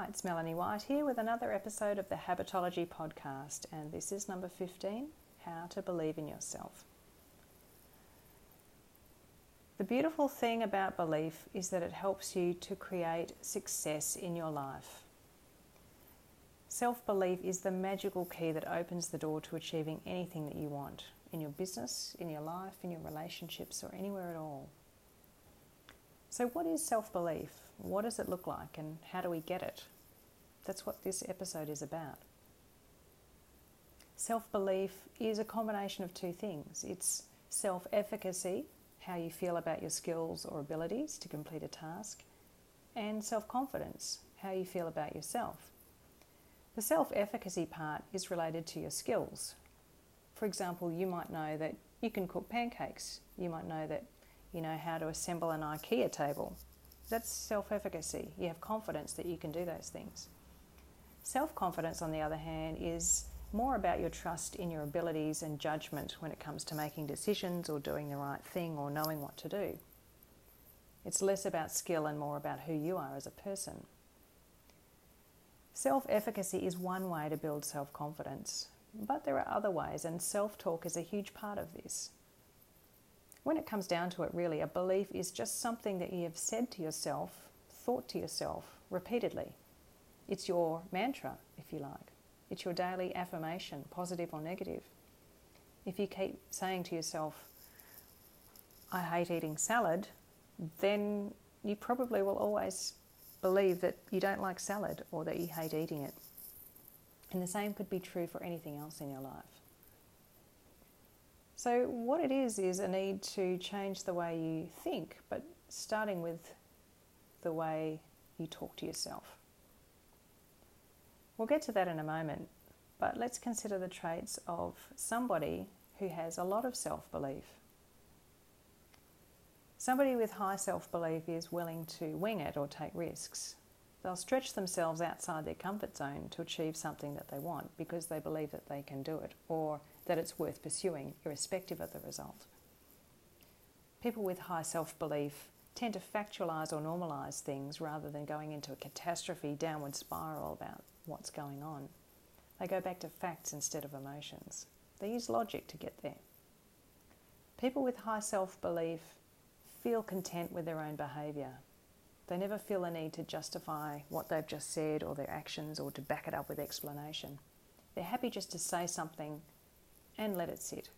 Hi, it's Melanie White here with another episode of the Habitology podcast, and this is number 15 How to Believe in Yourself. The beautiful thing about belief is that it helps you to create success in your life. Self belief is the magical key that opens the door to achieving anything that you want in your business, in your life, in your relationships, or anywhere at all. So, what is self belief? What does it look like, and how do we get it? That's what this episode is about. Self belief is a combination of two things it's self efficacy, how you feel about your skills or abilities to complete a task, and self confidence, how you feel about yourself. The self efficacy part is related to your skills. For example, you might know that you can cook pancakes, you might know that you know how to assemble an IKEA table. That's self efficacy. You have confidence that you can do those things. Self confidence, on the other hand, is more about your trust in your abilities and judgment when it comes to making decisions or doing the right thing or knowing what to do. It's less about skill and more about who you are as a person. Self efficacy is one way to build self confidence, but there are other ways, and self talk is a huge part of this. When it comes down to it, really, a belief is just something that you have said to yourself, thought to yourself repeatedly. It's your mantra, if you like. It's your daily affirmation, positive or negative. If you keep saying to yourself, I hate eating salad, then you probably will always believe that you don't like salad or that you hate eating it. And the same could be true for anything else in your life. So, what it is, is a need to change the way you think, but starting with the way you talk to yourself. We'll get to that in a moment, but let's consider the traits of somebody who has a lot of self belief. Somebody with high self belief is willing to wing it or take risks. They'll stretch themselves outside their comfort zone to achieve something that they want because they believe that they can do it or that it's worth pursuing, irrespective of the result. People with high self belief tend to factualise or normalize things rather than going into a catastrophe downward spiral about what's going on. They go back to facts instead of emotions. They use logic to get there. People with high self belief feel content with their own behaviour. They never feel a need to justify what they've just said or their actions or to back it up with explanation. They're happy just to say something and let it sit.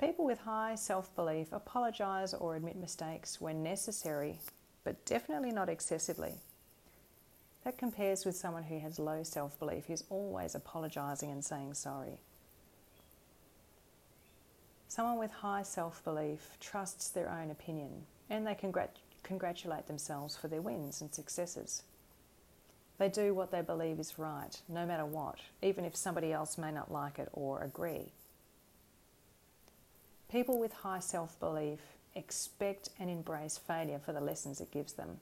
People with high self belief apologise or admit mistakes when necessary, but definitely not excessively. That compares with someone who has low self belief who's always apologising and saying sorry. Someone with high self belief trusts their own opinion and they congrat- congratulate themselves for their wins and successes. They do what they believe is right, no matter what, even if somebody else may not like it or agree. People with high self belief expect and embrace failure for the lessons it gives them.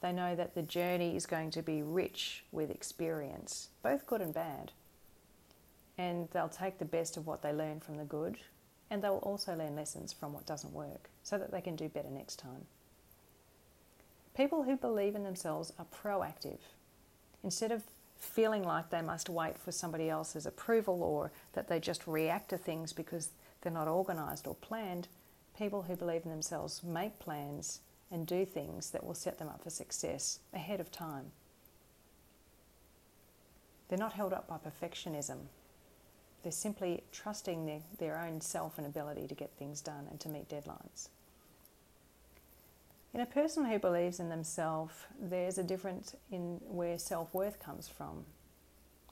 They know that the journey is going to be rich with experience, both good and bad. And they'll take the best of what they learn from the good, and they'll also learn lessons from what doesn't work so that they can do better next time. People who believe in themselves are proactive Instead of feeling like they must wait for somebody else's approval or that they just react to things because they're not organised or planned, people who believe in themselves make plans and do things that will set them up for success ahead of time. They're not held up by perfectionism. They're simply trusting their, their own self and ability to get things done and to meet deadlines. In a person who believes in themselves, there's a difference in where self worth comes from.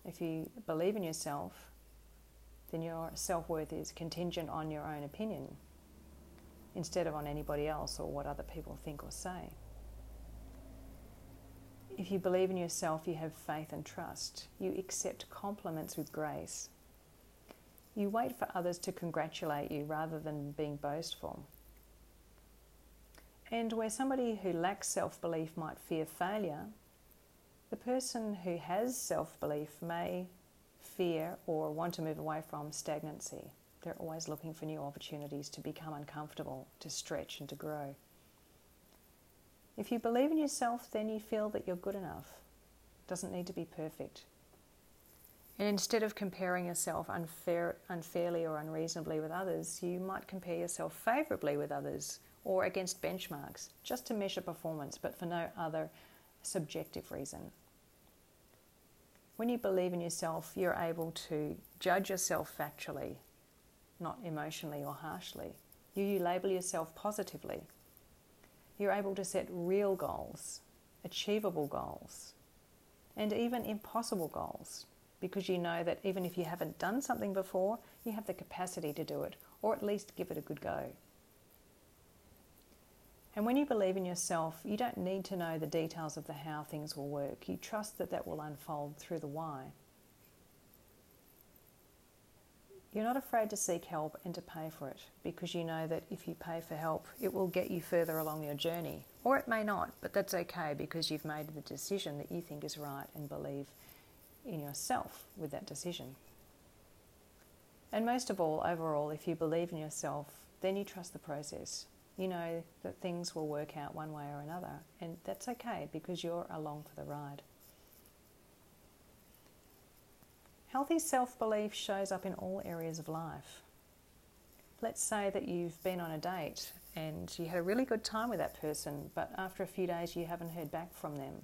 If you believe in yourself, then your self worth is contingent on your own opinion instead of on anybody else or what other people think or say. If you believe in yourself, you have faith and trust. You accept compliments with grace. You wait for others to congratulate you rather than being boastful. And where somebody who lacks self belief might fear failure, the person who has self belief may fear or want to move away from stagnancy. They're always looking for new opportunities to become uncomfortable, to stretch, and to grow. If you believe in yourself, then you feel that you're good enough. It doesn't need to be perfect. And instead of comparing yourself unfair, unfairly or unreasonably with others, you might compare yourself favourably with others or against benchmarks, just to measure performance, but for no other subjective reason. When you believe in yourself, you're able to judge yourself factually, not emotionally or harshly. You, you label yourself positively. You're able to set real goals, achievable goals, and even impossible goals because you know that even if you haven't done something before, you have the capacity to do it or at least give it a good go. And when you believe in yourself, you don't need to know the details of the how things will work. You trust that that will unfold through the why. You're not afraid to seek help and to pay for it because you know that if you pay for help, it will get you further along your journey. Or it may not, but that's okay because you've made the decision that you think is right and believe in yourself with that decision. And most of all, overall, if you believe in yourself, then you trust the process you know that things will work out one way or another, and that's okay because you're along for the ride. Healthy self belief shows up in all areas of life. Let's say that you've been on a date and you had a really good time with that person, but after a few days you haven't heard back from them.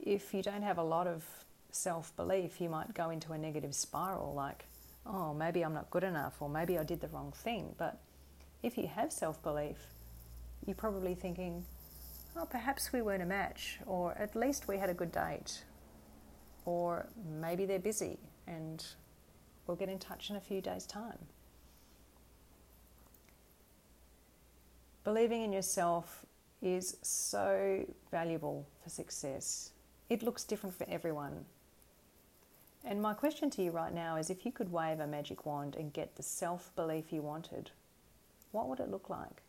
If you don't have a lot of self belief, you might go into a negative spiral like, oh, maybe I'm not good enough, or maybe I did the wrong thing. But if you have self belief, you're probably thinking, oh, perhaps we weren't a match, or at least we had a good date, or maybe they're busy and we'll get in touch in a few days' time. Believing in yourself is so valuable for success. It looks different for everyone. And my question to you right now is if you could wave a magic wand and get the self belief you wanted, what would it look like?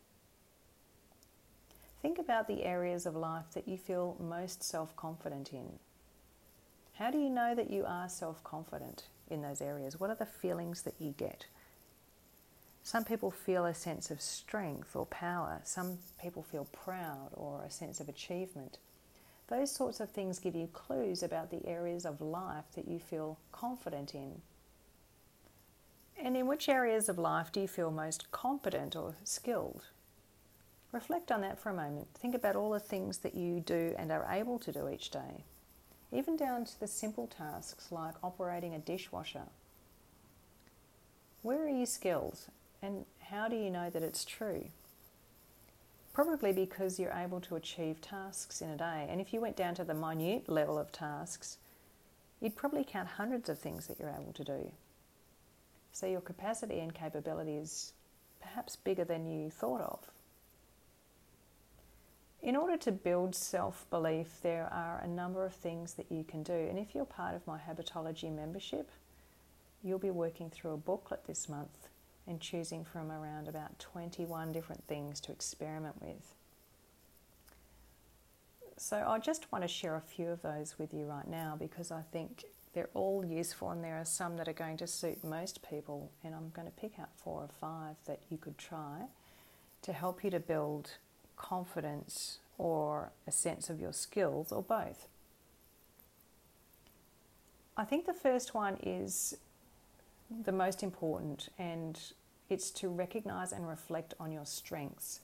Think about the areas of life that you feel most self confident in. How do you know that you are self confident in those areas? What are the feelings that you get? Some people feel a sense of strength or power. Some people feel proud or a sense of achievement. Those sorts of things give you clues about the areas of life that you feel confident in and in which areas of life do you feel most competent or skilled? Reflect on that for a moment. Think about all the things that you do and are able to do each day, even down to the simple tasks like operating a dishwasher. Where are you skilled and how do you know that it's true? Probably because you're able to achieve tasks in a day. And if you went down to the minute level of tasks, you'd probably count hundreds of things that you're able to do. So your capacity and capability is perhaps bigger than you thought of. In order to build self belief, there are a number of things that you can do. And if you're part of my Habitology membership, you'll be working through a booklet this month and choosing from around about 21 different things to experiment with. So I just want to share a few of those with you right now because I think they're all useful, and there are some that are going to suit most people. And I'm going to pick out four or five that you could try to help you to build confidence or a sense of your skills, or both. I think the first one is the most important, and it's to recognize and reflect on your strengths.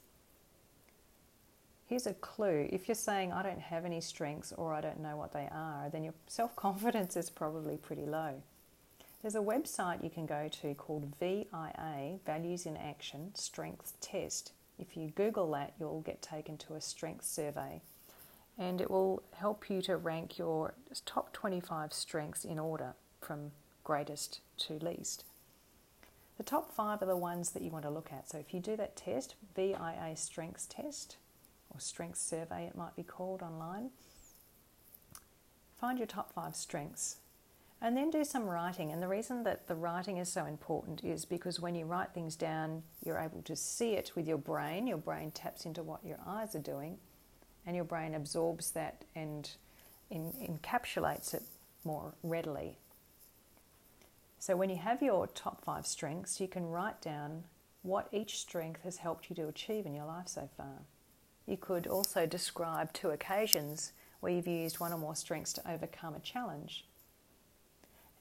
Here's a clue. If you're saying, I don't have any strengths or I don't know what they are, then your self confidence is probably pretty low. There's a website you can go to called VIA, Values in Action Strengths Test. If you Google that, you'll get taken to a strengths survey and it will help you to rank your top 25 strengths in order from greatest to least. The top five are the ones that you want to look at. So if you do that test, VIA Strengths Test, or strengths survey, it might be called online. Find your top five strengths and then do some writing. And the reason that the writing is so important is because when you write things down, you're able to see it with your brain. Your brain taps into what your eyes are doing, and your brain absorbs that and in, encapsulates it more readily. So when you have your top five strengths, you can write down what each strength has helped you to achieve in your life so far. You could also describe two occasions where you've used one or more strengths to overcome a challenge.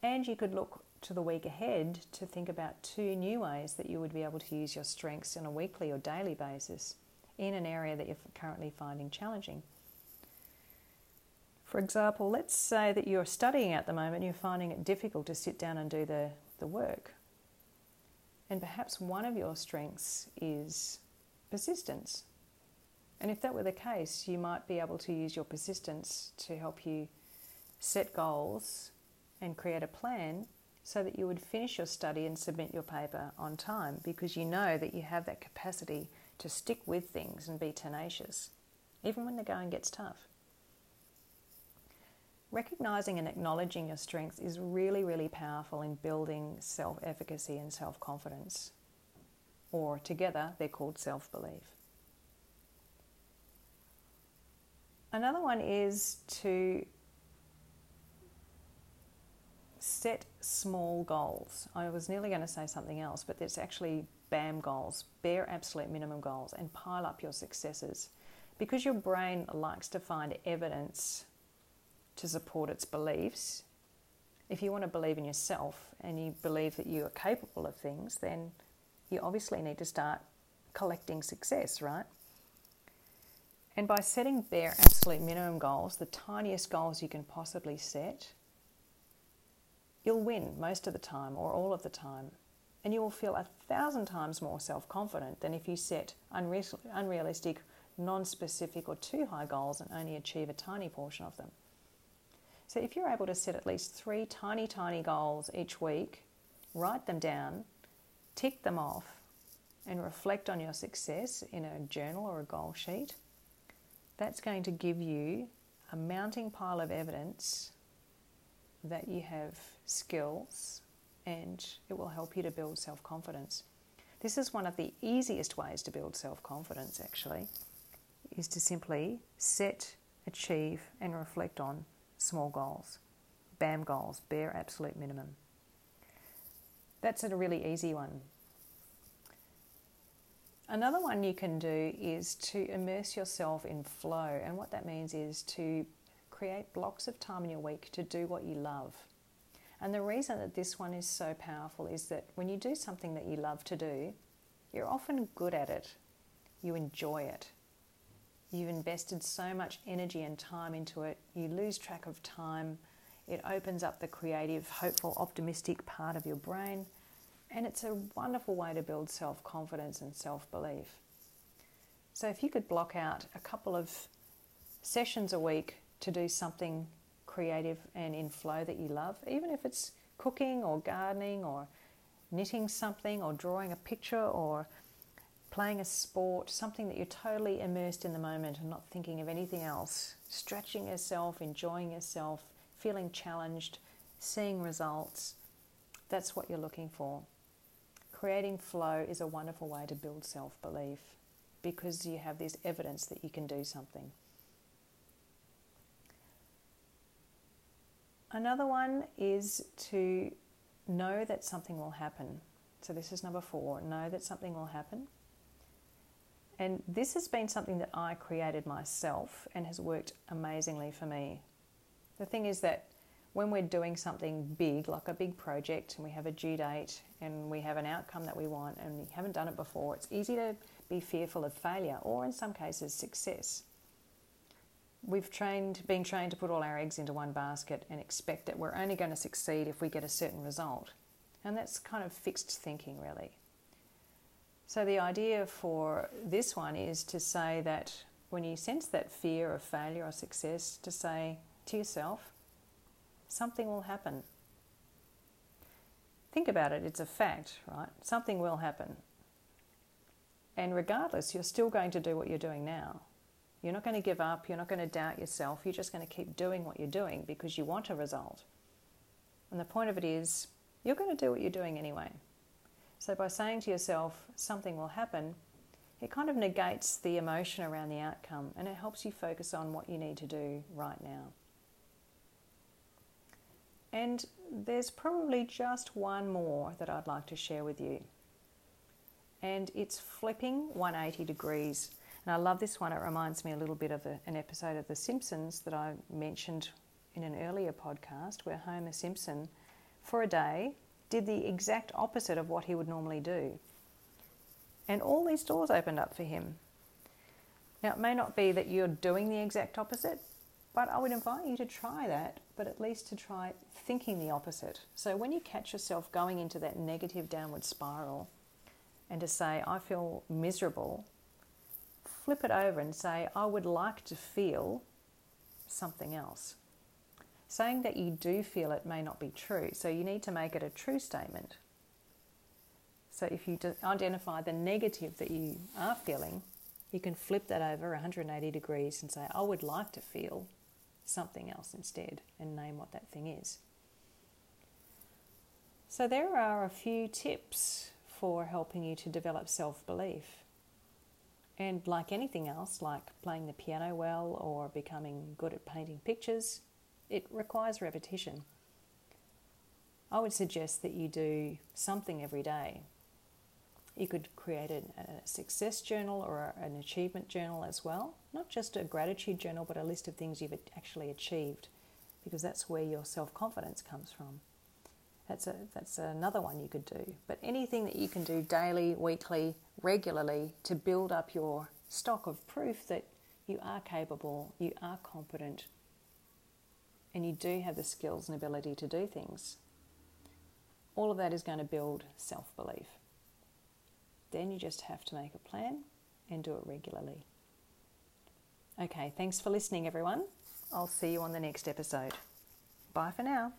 And you could look to the week ahead to think about two new ways that you would be able to use your strengths on a weekly or daily basis in an area that you're currently finding challenging. For example, let's say that you're studying at the moment, you're finding it difficult to sit down and do the, the work. And perhaps one of your strengths is persistence. And if that were the case, you might be able to use your persistence to help you set goals and create a plan so that you would finish your study and submit your paper on time because you know that you have that capacity to stick with things and be tenacious, even when the going gets tough. Recognizing and acknowledging your strengths is really, really powerful in building self efficacy and self confidence. Or together, they're called self belief. Another one is to set small goals. I was nearly going to say something else, but it's actually BAM goals, bare absolute minimum goals, and pile up your successes. Because your brain likes to find evidence to support its beliefs. If you want to believe in yourself and you believe that you are capable of things, then you obviously need to start collecting success, right? And by setting bare absolute minimum goals, the tiniest goals you can possibly set, you'll win most of the time or all of the time. And you will feel a thousand times more self confident than if you set unrealistic, non specific, or too high goals and only achieve a tiny portion of them. So if you're able to set at least three tiny, tiny goals each week, write them down, tick them off, and reflect on your success in a journal or a goal sheet, that's going to give you a mounting pile of evidence that you have skills and it will help you to build self confidence. This is one of the easiest ways to build self confidence, actually, is to simply set, achieve, and reflect on small goals. BAM goals, bare absolute minimum. That's a really easy one. Another one you can do is to immerse yourself in flow, and what that means is to create blocks of time in your week to do what you love. And the reason that this one is so powerful is that when you do something that you love to do, you're often good at it, you enjoy it, You've invested so much energy and time into it, you lose track of time. It opens up the creative, hopeful, optimistic part of your brain, and it's a wonderful way to build self confidence and self belief. So, if you could block out a couple of sessions a week to do something creative and in flow that you love, even if it's cooking or gardening or knitting something or drawing a picture or playing a sport, something that you're totally immersed in the moment and not thinking of anything else, stretching yourself, enjoying yourself, feeling challenged, seeing results. That's what you're looking for. Creating flow is a wonderful way to build self belief because you have this evidence that you can do something. Another one is to know that something will happen. So, this is number four know that something will happen. And this has been something that I created myself and has worked amazingly for me. The thing is that when we're doing something big, like a big project, and we have a due date and we have an outcome that we want and we haven't done it before, it's easy to be fearful of failure or, in some cases, success. We've trained, been trained to put all our eggs into one basket and expect that we're only going to succeed if we get a certain result. And that's kind of fixed thinking, really. So, the idea for this one is to say that when you sense that fear of failure or success, to say to yourself, something will happen. Think about it, it's a fact, right? Something will happen. And regardless, you're still going to do what you're doing now. You're not going to give up, you're not going to doubt yourself, you're just going to keep doing what you're doing because you want a result. And the point of it is, you're going to do what you're doing anyway. So by saying to yourself, something will happen, it kind of negates the emotion around the outcome and it helps you focus on what you need to do right now. And there's probably just one more that I'd like to share with you. And it's flipping 180 degrees. And I love this one. It reminds me a little bit of a, an episode of The Simpsons that I mentioned in an earlier podcast where Homer Simpson, for a day, did the exact opposite of what he would normally do. And all these doors opened up for him. Now, it may not be that you're doing the exact opposite, but I would invite you to try that, but at least to try thinking the opposite. So when you catch yourself going into that negative downward spiral and to say, I feel miserable, flip it over and say, I would like to feel something else. Saying that you do feel it may not be true, so you need to make it a true statement. So if you identify the negative that you are feeling, you can flip that over 180 degrees and say, I would like to feel something else instead and name what that thing is. So, there are a few tips for helping you to develop self belief. And like anything else, like playing the piano well or becoming good at painting pictures, it requires repetition. I would suggest that you do something every day. You could create a, a success journal or an achievement journal as well. Not just a gratitude journal, but a list of things you've actually achieved, because that's where your self confidence comes from. That's, a, that's another one you could do. But anything that you can do daily, weekly, regularly to build up your stock of proof that you are capable, you are competent, and you do have the skills and ability to do things. All of that is going to build self belief. Then you just have to make a plan and do it regularly. Okay, thanks for listening, everyone. I'll see you on the next episode. Bye for now.